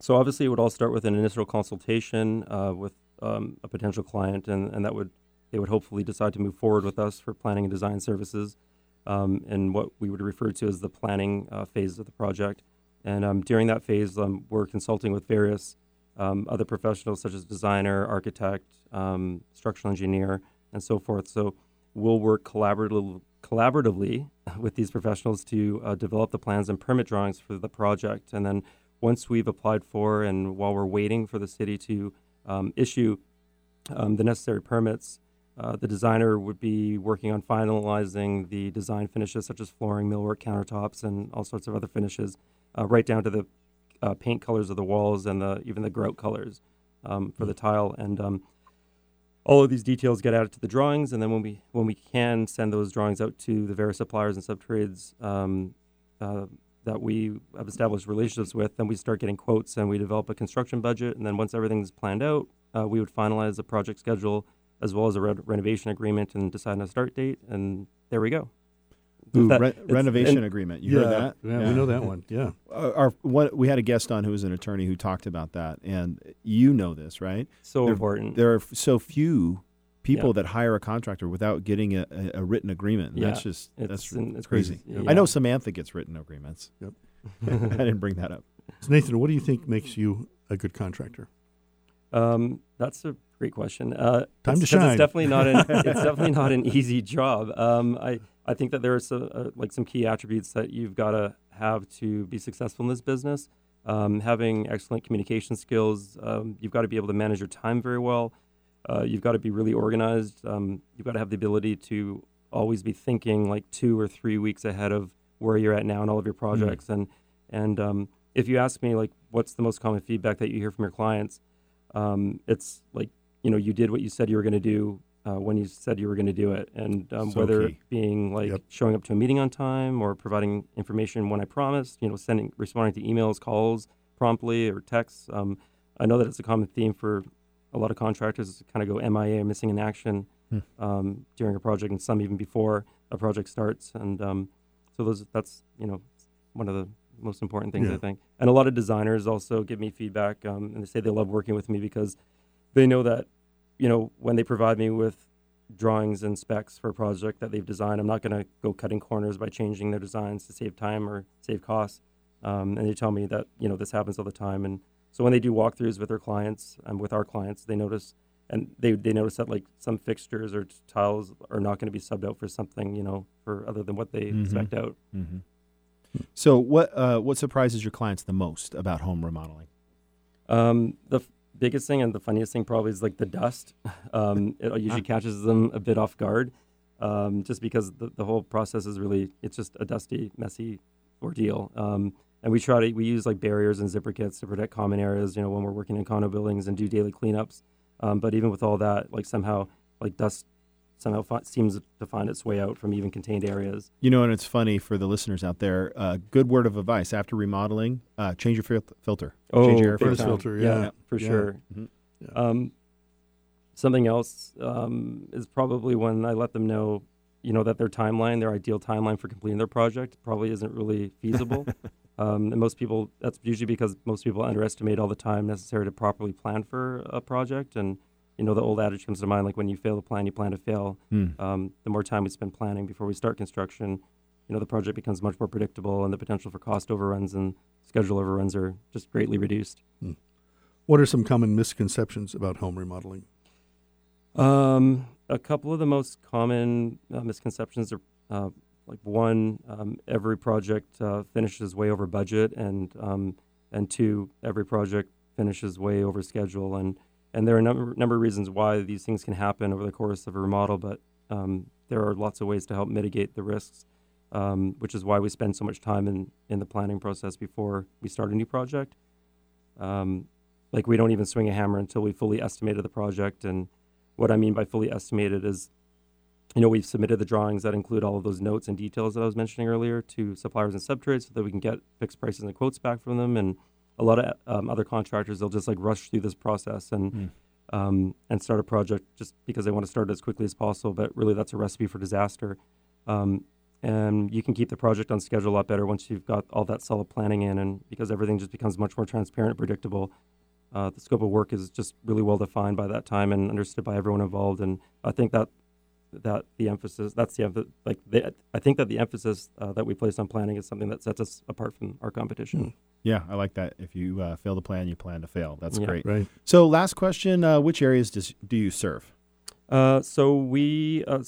so obviously, it would all start with an initial consultation uh, with um, a potential client, and, and that would they would hopefully decide to move forward with us for planning and design services, um, and what we would refer to as the planning uh, phase of the project. And um, during that phase, um, we're consulting with various um, other professionals such as designer, architect, um, structural engineer, and so forth. So we'll work collaboratively, with these professionals to uh, develop the plans and permit drawings for the project. And then once we've applied for and while we're waiting for the city to um, issue the necessary permits, uh, the designer would be working on finalizing the design finishes such as flooring, millwork, countertops, and all sorts of other finishes, uh, right down to the uh, paint colors of the walls and the even the grout colors um, for the tile. And um, all of these details get added to the drawings, and then when we when we can send those drawings out to the various suppliers and subtrades um, uh, that we have established relationships with, then we start getting quotes and we develop a construction budget. And then once everything's planned out, uh, we would finalize the project schedule as well as a re- renovation agreement and decide on a start date. And there we go. Ooh, That- re- renovation and- agreement. You heard that? Yeah, we know that one. Yeah. Uh, Our, what, we had a guest on who was an attorney who talked about that, and you know this, right? So There- important. There are so few people Yeah. that hire a contractor without getting a, a, a written agreement. and That's just it's- that's and it's crazy. crazy. I know Samantha gets written agreements. Yep. I didn't bring that up. So Nathan, what do you think makes you a good contractor? Um, that's a great question. Uh, Time it's, to 'cause shine. It's definitely not an it's definitely not an easy job. Um, I I think that there are some, uh, like some key attributes that you've got to have to be successful in this business. Um, having excellent communication skills. Um, you've got to be able to manage your time very well. Uh, you've got to be really organized. Um, you've got to have the ability to always be thinking like two or three weeks ahead of where you're at now in all of your projects. And and um, if you ask me like what's the most common feedback that you hear from your clients, um, it's like you know you did what you said you were going to do uh, when you said you were going to do it, and um, So whether key. being like Yep. showing up to a meeting on time or providing information when I promised, you know, sending responding to emails, calls promptly or texts. Um, I know that it's a common theme for a lot of contractors to kind of go MIA, missing in action, Hmm. um, during a project, and some even before a project starts. And um, so those that's you know one of the most important things Yeah. I think. And a lot of designers also give me feedback, um, and they say they love working with me because they know that you know when they provide me with drawings and specs for a project that they've designed, I'm not going to go cutting corners by changing their designs to save time or save costs. Um, and they tell me that you know this happens all the time, and so when they do walkthroughs with their clients and with our clients, they notice and they they notice that like some fixtures or tiles are not going to be subbed out for something you know for other than what they Mhm. expect out. Mm-hmm. So, what uh, what surprises your clients the most about home remodeling? Um, the biggest thing and the funniest thing probably is like the dust. Um, it usually catches them a bit off guard, um, just because the, the whole process is really it's just a dusty, messy ordeal. Um, and we try to we use like barriers and zipper kits to protect common areas. You know, when we're working in condo buildings and do daily cleanups. Um, but even with all that, like somehow like dust somehow fi- seems to find its way out from even contained areas. You know, and it's funny for the listeners out there. Uh, good word of advice after remodeling: uh, change your fil- filter. change your air First filter. filter, yeah. for Yeah. sure. Mhm. Yeah. Um, something else um, is probably when I let them know, you know, that their timeline, their ideal timeline for completing their project, probably isn't really feasible. um, and most people, that's usually because most people underestimate all the time necessary to properly plan for a project. And you know, the old adage comes to mind, like when you fail to plan, you plan to fail. Hmm. Um, the more time we spend planning before we start construction, you know, the project becomes much more predictable, and the potential for cost overruns and schedule overruns are just greatly reduced. What are some common misconceptions about home remodeling? Um, a couple of the most common uh, misconceptions are uh, like one, um, every project uh, finishes way over budget, and um, and two, every project finishes way over schedule, and and there are a number, number of reasons why these things can happen over the course of a remodel, but um, there are lots of ways to help mitigate the risks, um, which is why we spend so much time in in the planning process before we start a new project. Um, like we don't even swing a hammer until we fully estimated the project and what I mean by fully estimated is, you know, we've submitted the drawings that include all of those notes and details that I was mentioning earlier to suppliers and subtrades so that we can get fixed prices and quotes back from them. And a lot of um, other contractors, they'll just like rush through this process and Mm. um, and start a project just because they want to start it as quickly as possible. But really, that's a recipe for disaster. Um, and you can keep the project on schedule a lot better once you've got all that solid planning in, and because everything just becomes much more transparent and predictable. Uh, the scope of work is just really well defined by that time and understood by everyone involved. And I think that that the emphasis that's the like the, I think that the emphasis uh, that we place on planning is something that sets us apart from our competition. Yeah, I like that. If you uh, fail to plan, you plan to fail. That's Yeah. great. Right. So, last question: uh, Which areas does, do you serve? Uh, so we uh,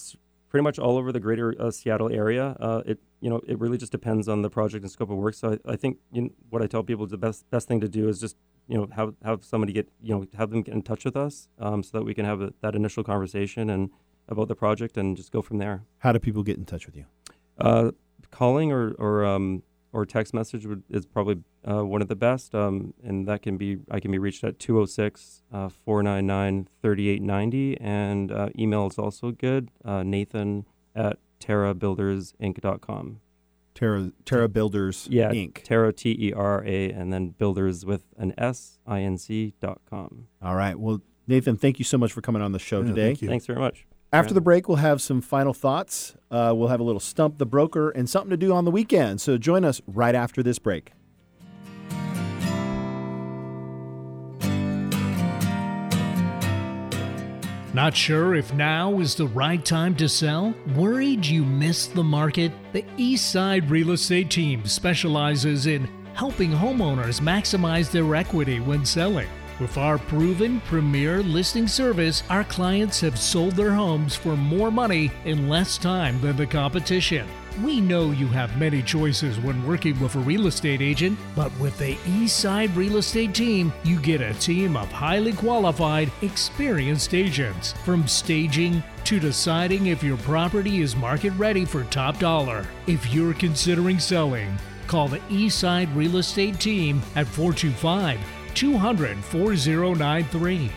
pretty much all over the greater uh, Seattle area. Uh, it you know it really just depends on the project and scope of work. So I, I think you know, what I tell people is the best best thing to do is just you know have have somebody get you know have them get in touch with us um, so that we can have a, that initial conversation and about the project and just go from there. How do people get in touch with you? Uh, calling or or um, or text message would, is probably uh, one of the best, um, and that can be I can be reached at 206 uh, 499 3890, and uh, email is also good. Uh, Nathan at terrabuildersinc.com. Terra Terra Builders Yeah, Inc. Terra T E R A, and then builders with an S I N C dot com. All right. Well, Nathan, thank you so much for coming on the show Yeah, today. thank you. Thanks very much. After the break, we'll have some final thoughts. Uh, we'll have a little stump the broker and something to do on the weekend. So join us right after this break. Not sure if now is the right time to sell? Worried you missed the market? The Eastside Real Estate Team specializes in helping homeowners maximize their equity when selling. With our proven premier listing service, our clients have sold their homes for more money in less time than the competition. We know you have many choices when working with a real estate agent, but with the Eastside Real Estate Team, you get a team of highly qualified, experienced agents. From staging to deciding if your property is market ready for top dollar. If you're considering selling, call the Eastside Real Estate Team at 425 200 4093.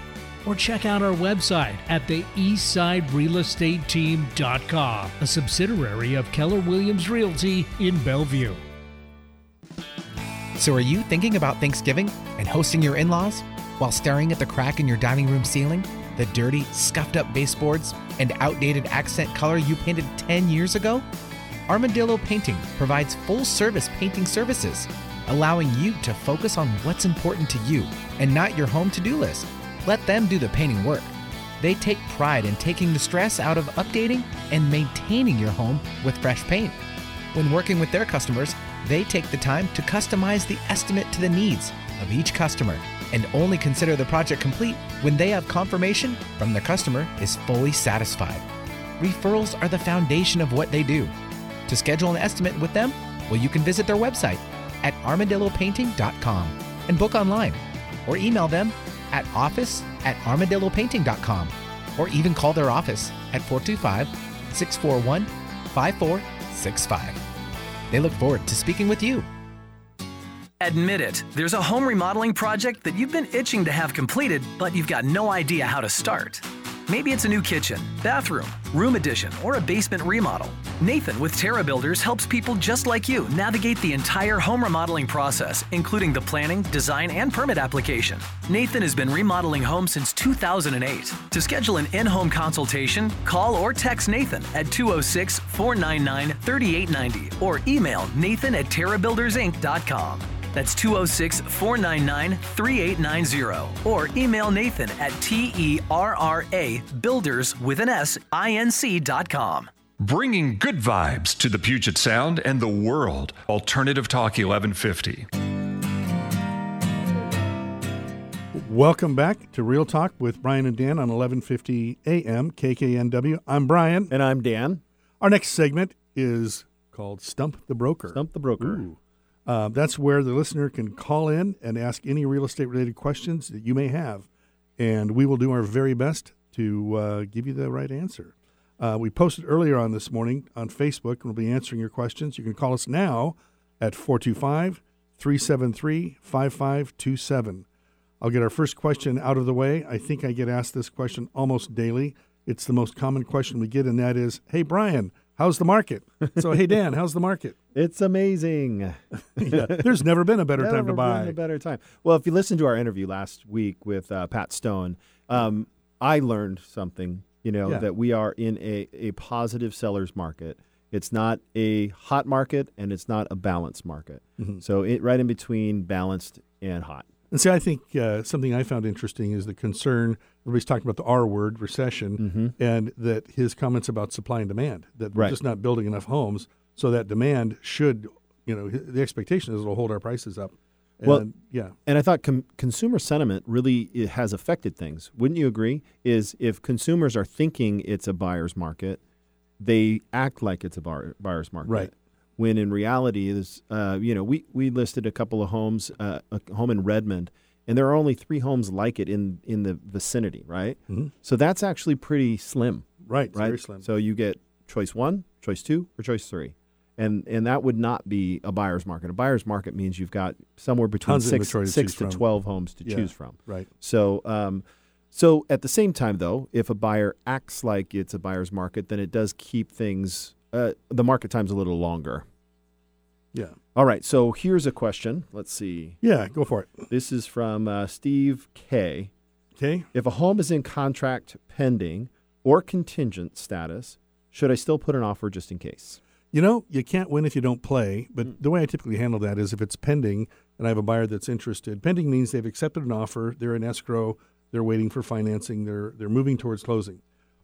or check out our website at the eastsiderealestateteam.com, a subsidiary of Keller Williams Realty in Bellevue. So, are you thinking about Thanksgiving and hosting your in laws while staring at the crack in your dining room ceiling, the dirty, scuffed up baseboards, and outdated accent color you painted 10 years ago? Armadillo Painting provides full service painting services, allowing you to focus on what's important to you and not your home to do list. Let them do the painting work. They take pride in taking the stress out of updating and maintaining your home with fresh paint. When working with their customers, they take the time to customize the estimate to the needs of each customer and only consider the project complete when they have confirmation from the customer is fully satisfied. Referrals are the foundation of what they do. To schedule an estimate with them, well, you can visit their website at armadillopainting.com and book online or email them at office at armadillopainting.com or even call their office at 425 641 5465. They look forward to speaking with you. Admit it, there's a home remodeling project that you've been itching to have completed, but you've got no idea how to start. Maybe it's a new kitchen, bathroom, room addition, or a basement remodel. Nathan with Terra Builders helps people just like you navigate the entire home remodeling process, including the planning, design, and permit application. Nathan has been remodeling homes since 2008. To schedule an in home consultation, call or text Nathan at 206 499 3890 or email nathan at terrabuildersinc.com. That's 206 499 3890. Or email Nathan at T E R R A builders with an S I N C dot com. Bringing good vibes to the Puget Sound and the world. Alternative Talk 1150. Welcome back to Real Talk with Brian and Dan on 1150 AM KKNW. I'm Brian. And I'm Dan. Our next segment is called Stump the Broker. Stump the Broker. Ooh. Uh, that's where the listener can call in and ask any real estate related questions that you may have. And we will do our very best to uh, give you the right answer. Uh, we posted earlier on this morning on Facebook, and we'll be answering your questions. You can call us now at 425 373 5527. I'll get our first question out of the way. I think I get asked this question almost daily. It's the most common question we get, and that is Hey, Brian, how's the market? So, hey, Dan, how's the market? It's amazing. yeah, there's never been a better never time to buy. Been a better time. Well, if you listen to our interview last week with uh, Pat Stone, um, I learned something. You know Yeah. that we are in a, a positive sellers market. It's not a hot market and it's not a balanced market. Mm-hmm. So it right in between balanced and hot. And see, I think uh, something I found interesting is the concern. Everybody's talking about the R word, recession, and that his comments about supply and demand, that we're just not building enough homes, so that demand should, you know, the expectation is it'll hold our prices up. And, Well- yeah, And I thought com- consumer sentiment really has affected things. Wouldn't you agree? Is if consumers are thinking it's a buyer's market, they act like it's a bar- buyer's market. Right. When in reality, is uh, you know we we listed a couple of homes, uh, a home in Redmond, and there are only three homes like it in in the vicinity. Right. So that's actually pretty slim. right, Right. very slim. So you get choice one, choice two, or choice three. And, and that would not be a buyer's market. A buyer's market means you've got somewhere between Tons six, to six to from. 12 homes to Yeah. choose from. right. So, um, so at the same time, though, if a buyer acts like it's a buyer's market, then it does keep things. Uh, the market time's a little longer. Yeah, All right. So here's a question. Let's see. yeah, go for it. This is from uh, Steve K. Okay, If a home is in contract pending or contingent status, should I still put an offer just in case? you know, you can't win if you don't play. But Mm. the way I typically handle that is if it's pending and I have a buyer that's interested. Pending means they've accepted an offer, they're in escrow, they're waiting for financing, they're they're moving towards closing.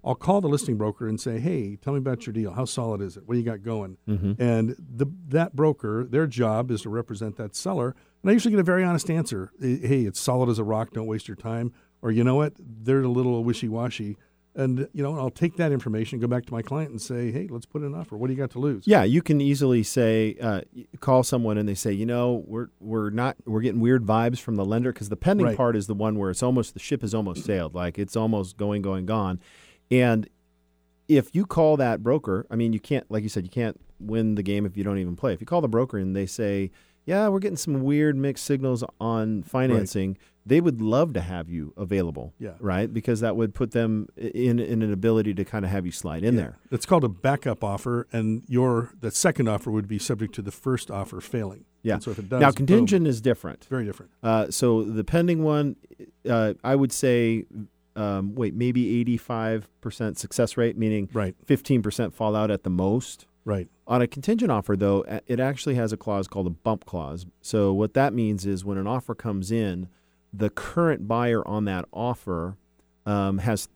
I'll call the listing broker and say, "Hey, tell me about your deal. How solid is it? What do you got going?" And the that broker, their job is to represent that seller. And I usually get a very honest answer. Hey, it's solid as a rock. Don't waste your time. Or you know what? They're a little wishy washy. And you know, I'll take that information, go back to my client, and say, "Hey, let's put in an offer. What do you got to lose?" Yeah, you can easily say, uh, call someone and they say, you know, we're we're not we're getting weird vibes from the lender because the pending Right. part is the one where it's almost the ship is almost sailed, like it's almost going, going, gone, and if you call that broker, I mean, you can't, like you said, you can't win the game if you don't even play. If you call the broker and they say, yeah, we're getting some weird mixed signals on financing, they would love to have you available. Yeah. Right? Because that would put them in in an ability to kind of have you slide in Yeah. there. It's called a backup offer, and your the second offer would be subject to the first offer failing. Yeah. And so if it does, now boom, contingent is different. very different. Uh, so the pending one, uh, I would say, um, wait, maybe eighty-five percent success rate, meaning Right. fifteen percent fallout at the most. Right. On a contingent offer, though, it actually has a clause called a bump clause. So what that means is when an offer comes in, the current buyer on that offer um, has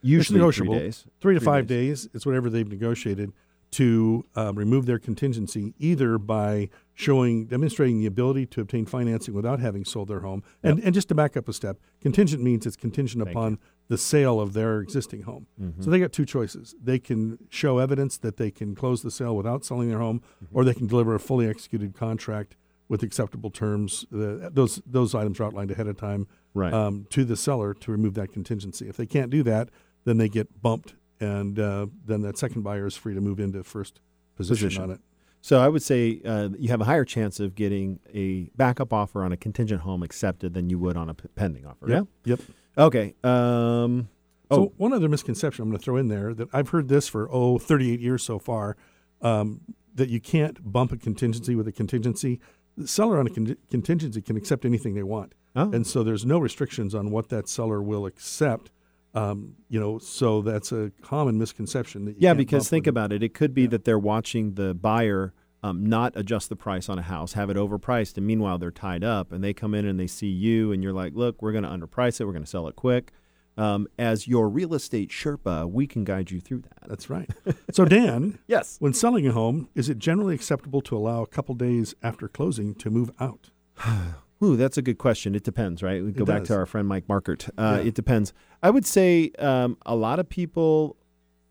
usually negotiable. three days, Three to five days. It's whatever they've negotiated to um, remove their contingency, either by showing, demonstrating the ability to obtain financing without having sold their home. And, and just to back up a step, contingent means it's contingent Thank upon the sale of their existing home. Mm-hmm. So they got two choices. They can show evidence that they can close the sale without selling their home, Mm-hmm. or they can deliver a fully executed contract with acceptable terms. The, those, those items are outlined ahead of time Right. um, to the seller to remove that contingency. If they can't do that, then they get bumped, and uh, then that second buyer is free to move into first position, Position. on it. So I would say uh, you have a higher chance of getting a backup offer on a contingent home accepted than you would on a p- pending offer. Yep. Yep. Okay. Um, So one other misconception I'm going to throw in there that I've heard this for oh 38 years so far, um, that you can't bump a contingency with a contingency. The seller on a con- contingency can accept anything they want, oh. and so there's no restrictions on what that seller will accept. Um, you know, so that's a common misconception yeah, because think about it. It could be Yeah. that they're watching the buyer um, not adjust the price on a house, have it overpriced, and meanwhile they're tied up, and they come in and they see you, and you're like, "Look, we're going to underprice it. We're going to sell it quick." Um, as your real estate Sherpa, we can guide you through that. That's right. So Dan, Yes. When selling a home, is it generally acceptable to allow a couple days after closing to move out? Ooh, that's a good question. It depends, right? We go back to our friend Mike Markert. Uh, Yeah. It depends. I would say um, a lot of people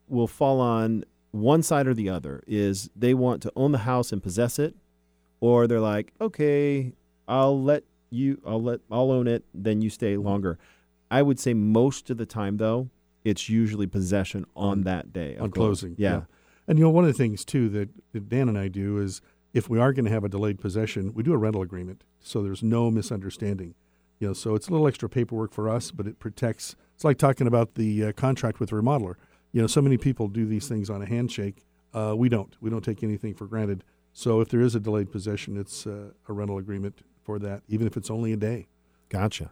will fall on one side or the other. Is they want to own the house and possess it, or they're like, okay, I'll let you, I'll let, I'll own it, then you stay longer. I would say most of the time, though, it's usually possession on, that day on closing. Yeah. And you know, one of the things too that, that Dan and I do is if we are going to have a delayed possession, we do a rental agreement, so there's no misunderstanding. You know, so it's a little extra paperwork for us, but it protects. It's like talking about the uh, contract with the remodeler. You know, so many people do these things on a handshake. Uh, we don't. We don't take anything for granted. So if there is a delayed possession, it's uh, a rental agreement for that, even if it's only a day. Gotcha.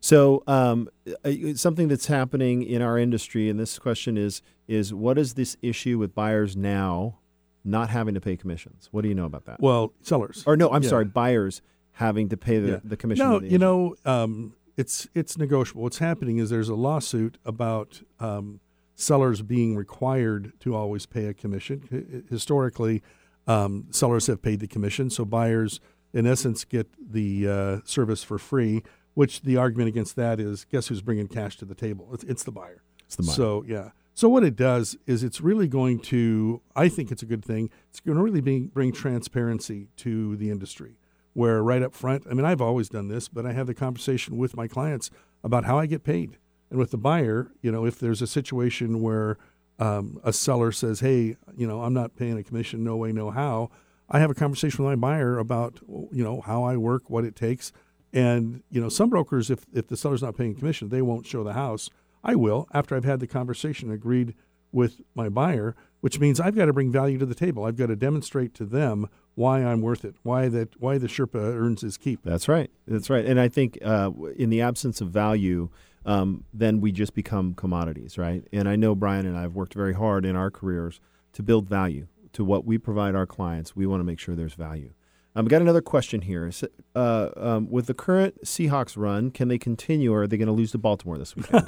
So, um, uh, something that's happening in our industry, and this question is: is what is this issue with buyers now not having to pay commissions? What do you know about that? Well, sellers. or no, I'm yeah. sorry, buyers having to pay the, Yeah. the commission. No, the you know, um, it's it's negotiable. What's happening is there's a lawsuit about um, sellers being required to always pay a commission. Historically, um, sellers have paid the commission, so buyers, in essence, get the uh, service for free. Which the argument against that is, guess who's bringing cash to the table? It's, it's the buyer. It's the buyer. So yeah. So what it does is it's really going to. I think it's a good thing. It's going to really bring, bring transparency to the industry. Where right up front, I mean, I've always done this, but I have the conversation with my clients about how I get paid, and with the buyer, you know, if there's a situation where um, a seller says, "Hey, you know, I'm not paying a commission, no way, no how," I have a conversation with my buyer about, you know, how I work, what it takes, and you know, some brokers, if if the seller's not paying commission, they won't show the house. I will after I've had the conversation, agreed with my buyer, which means I've got to bring value to the table. I've got to demonstrate to them why I'm worth it, why that why the Sherpa earns his keep. That's right. That's right. And I think uh, in the absence of value, um, then we just become commodities, right? And I know Brian and I have worked very hard in our careers to build value to what we provide our clients. We want to make sure there's value. Um, we got another question here. Uh, um, with the current Seahawks run, can they continue, or are they going to lose to Baltimore this weekend?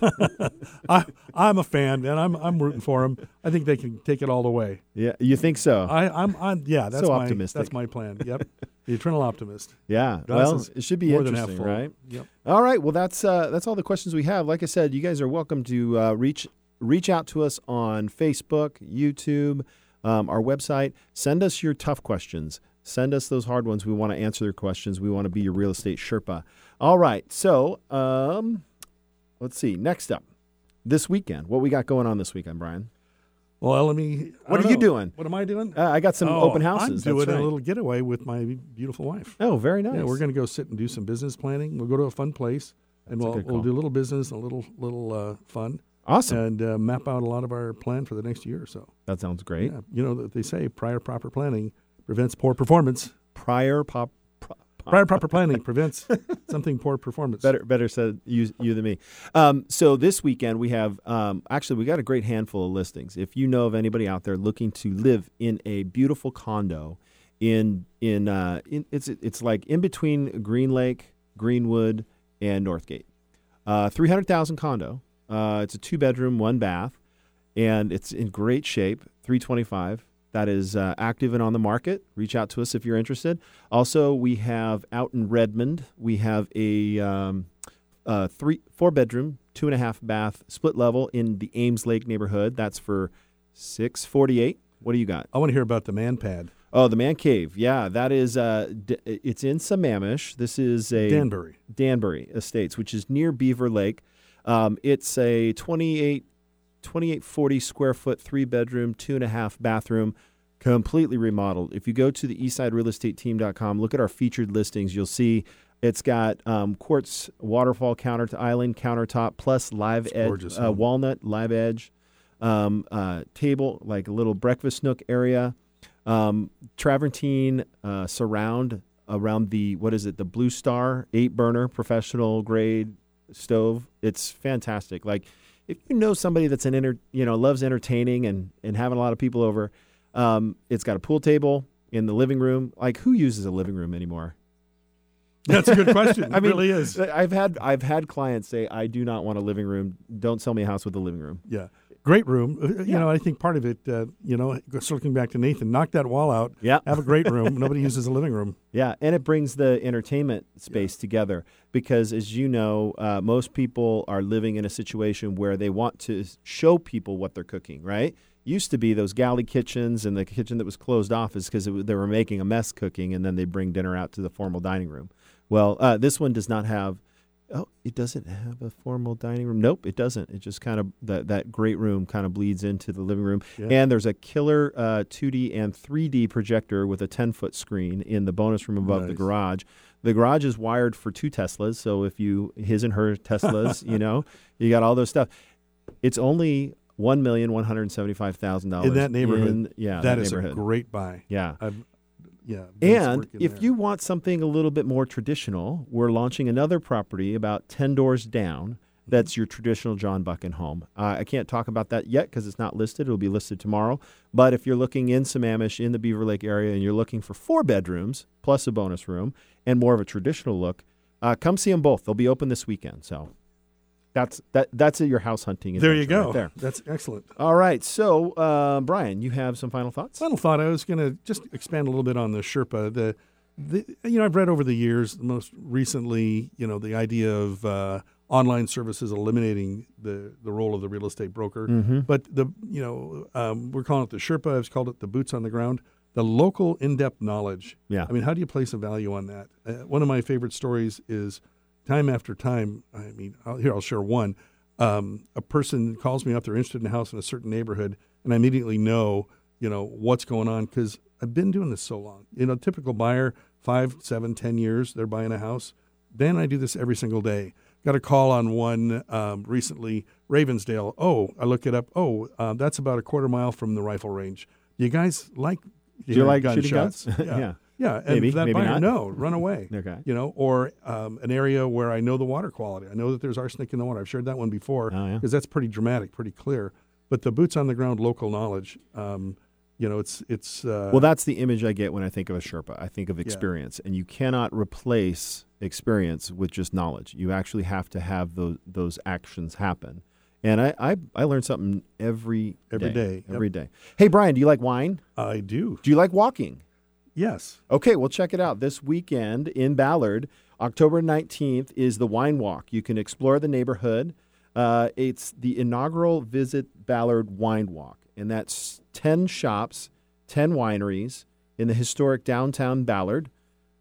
I, I'm a fan, and I'm I'm rooting for them. I think they can take it all the way. yeah, you think so? I, I'm, I'm yeah, that's So my optimistic. that's my plan. Yep, the eternal optimist. yeah. Glass Well, it should be more interesting, right? Yep. All right. Well, that's uh, that's all the questions we have. Like I said, you guys are welcome to uh, reach reach out to us on Facebook, YouTube, um, our website. Send us your tough questions. Send us those hard ones. We want to answer their questions. We want to be your real estate Sherpa. All right. So, um, let's see. Next up, this weekend. What we got going on this weekend, Brian? Well, let me. What are you doing? What am I doing? Uh, I got some Oh, open houses. I'm doing right. a little getaway with my beautiful wife. Oh, very nice. Yeah, we're going to go sit and do some business planning. We'll go to a fun place. and That's we'll we'll do a little business, and a little little uh, fun, Awesome. and uh, map out a lot of our plan for the next year or so. that sounds great. Yeah, you know they say prior proper planning prevents poor performance. Prior pop. pro- Prior proper planning prevents something poor performance. Better, better said you, you than me. Um, so this weekend we have um, actually we got a great handful of listings. If you know of anybody out there looking to live in a beautiful condo in in, uh, in it's it's like in between Green Lake, Greenwood, and Northgate. Uh, Three hundred thousand condo. Uh, it's a two bedroom, one bath, and it's in great shape. Three twenty five. That is uh, active and on the market. Reach out to us if you're interested. Also, we have out in Redmond, we have a um, uh, three, four bedroom, two and a half bath, split level in the Ames Lake neighborhood. That's for six forty eight. What do you got? I want to hear about the man pad, Oh, the man cave. Yeah, that is. Uh, D- it's in Sammamish. This is a Danbury. Danbury Estates, which is near Beaver Lake. Um, it's a 28, 2840 square foot, three bedroom, two and a half bathroom, completely remodeled. If you go to the eastsiderealestateteam.com, look at our featured listings, you'll see it's got um, quartz waterfall counter to island countertop plus live edge, gorgeous uh, walnut live edge um, uh, table, like a little breakfast nook area. Um, travertine uh, surround around the what is it? The Blue Star eight burner professional grade stove. It's fantastic. Like if you know somebody that's an inter, you know loves entertaining and and having a lot of people over, um, it's got a pool table in the living room. Like who uses a living room anymore? That's a good question. I it mean, really is. I've had I've had clients say I do not want a living room. Don't sell me a house with a living room. Yeah. Great room. Uh, You Yeah. know, I think part of it, uh, you know, circling back to Nathan, knock that wall out. Yeah. Have a great room. Nobody uses a living room. Yeah, and it brings the entertainment space together because, as you know, uh, most people are living in a situation where they want to show people what they're cooking. Right? Used to be those galley kitchens and the kitchen that was closed off is because they were making a mess cooking, and then they bring dinner out to the formal dining room. Well, uh, this one does not have. Oh, it doesn't have a formal dining room. Nope, it doesn't. It just kind of that that great room kind of bleeds into the living room. Yeah. And there's a killer uh, 2D and 3D projector with a 10 foot screen in the bonus room above the garage. The garage is wired for two Teslas, so if you his and her Teslas, you know, you got all those stuff. It's only one million one hundred seventy five thousand dollars In that neighborhood, Yeah, that that is a great buy. yeah. I've, yeah. And if there. you want something a little bit more traditional, we're launching another property about 10 doors down. That's your traditional John Buchan home. Uh, I can't talk about that yet because it's not listed. It'll be listed tomorrow. But if you're looking in Sammamish in the Beaver Lake area and you're looking for four bedrooms plus a bonus room and more of a traditional look, uh, come see them both. They'll be open this weekend. So that's that. That's your house hunting. there you go. right there. That's excellent. All right. So uh, Brian, you have some final thoughts? Final thought. I was going to just expand a little bit on the Sherpa. The, the you know I've read over the years, most recently, you know, the idea of uh, online services eliminating the the role of the real estate broker. Mm-hmm. But the you know um, we're calling it the Sherpa. I've called it the boots on the ground. The local in-depth knowledge. Yeah. I mean, how do you place a value on that? Uh, one of my favorite stories is time after time. I mean, I'll, here I'll share one. Um, a person calls me up; they're interested in a house in a certain neighborhood, and I immediately know, you know, what's going on because I've been doing this so long. You know, typical buyer, five, seven, ten years, they're buying a house. Then I do this every single day. Got a call on one um, recently, Ravensdale. Oh, I look it up. Oh, uh, that's about a quarter mile from the rifle range. Do you guys like? Do you like shooting gunshots? guns? yeah. Yeah. Yeah, and Maybe, that maybe buyer, not. no, run away. Okay. You know, or um, an area where I know the water quality. I know that there's arsenic in the water. I've shared that one before Oh, yeah. because that's pretty dramatic, pretty clear. But the boots on the ground, local knowledge. Um, you know, it's it's. Uh, Well, that's the image I get when I think of a Sherpa. I think of experience, and you cannot replace experience with just knowledge. You actually have to have those those actions happen. And I I, I learn something every Every day, yep. every day. Hey Brian, do you like wine? I do. Do you like walking? Yes. Okay, well, check it out. This weekend in Ballard, October 19th, is the Wine Walk. You can explore the neighborhood. Uh, it's the inaugural Visit Ballard Wine Walk, and that's 10 shops, 10 wineries in the historic downtown Ballard.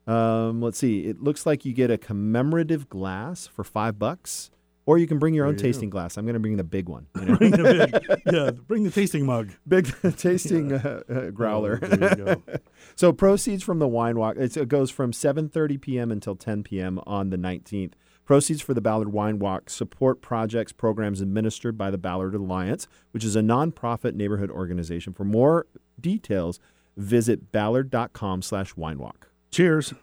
Um, let's see, it looks like you get a commemorative glass for five bucks, or you can bring your own tasting glass. I'm going to bring the big one. you know? Bring the big, yeah, bring the tasting mug. big tasting uh, uh, growler. Oh, there you go. So proceeds from the wine walk it's, it goes from 7:30 p.m. until 10 p.m. on the 19th. Proceeds for the Ballard Wine Walk support projects programs administered by the Ballard Alliance, which is a nonprofit neighborhood organization. For more details, visit ballard.com slash winewalk. Cheers.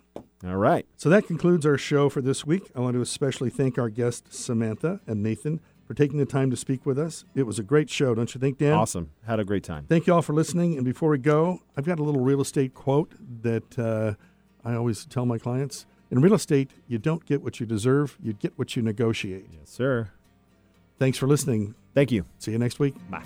All right. So that concludes our show for this week. I want to especially thank our guests, Samantha and Nathan, for taking the time to speak with us. It was a great show, don't you think, Dan? Awesome. Had a great time. Thank you all for listening. And before we go, I've got a little real estate quote that uh, I always tell my clients. In real estate, you don't get what you deserve, you get what you negotiate. Yes, sir. Thanks for listening. Thank you. See you next week. Bye.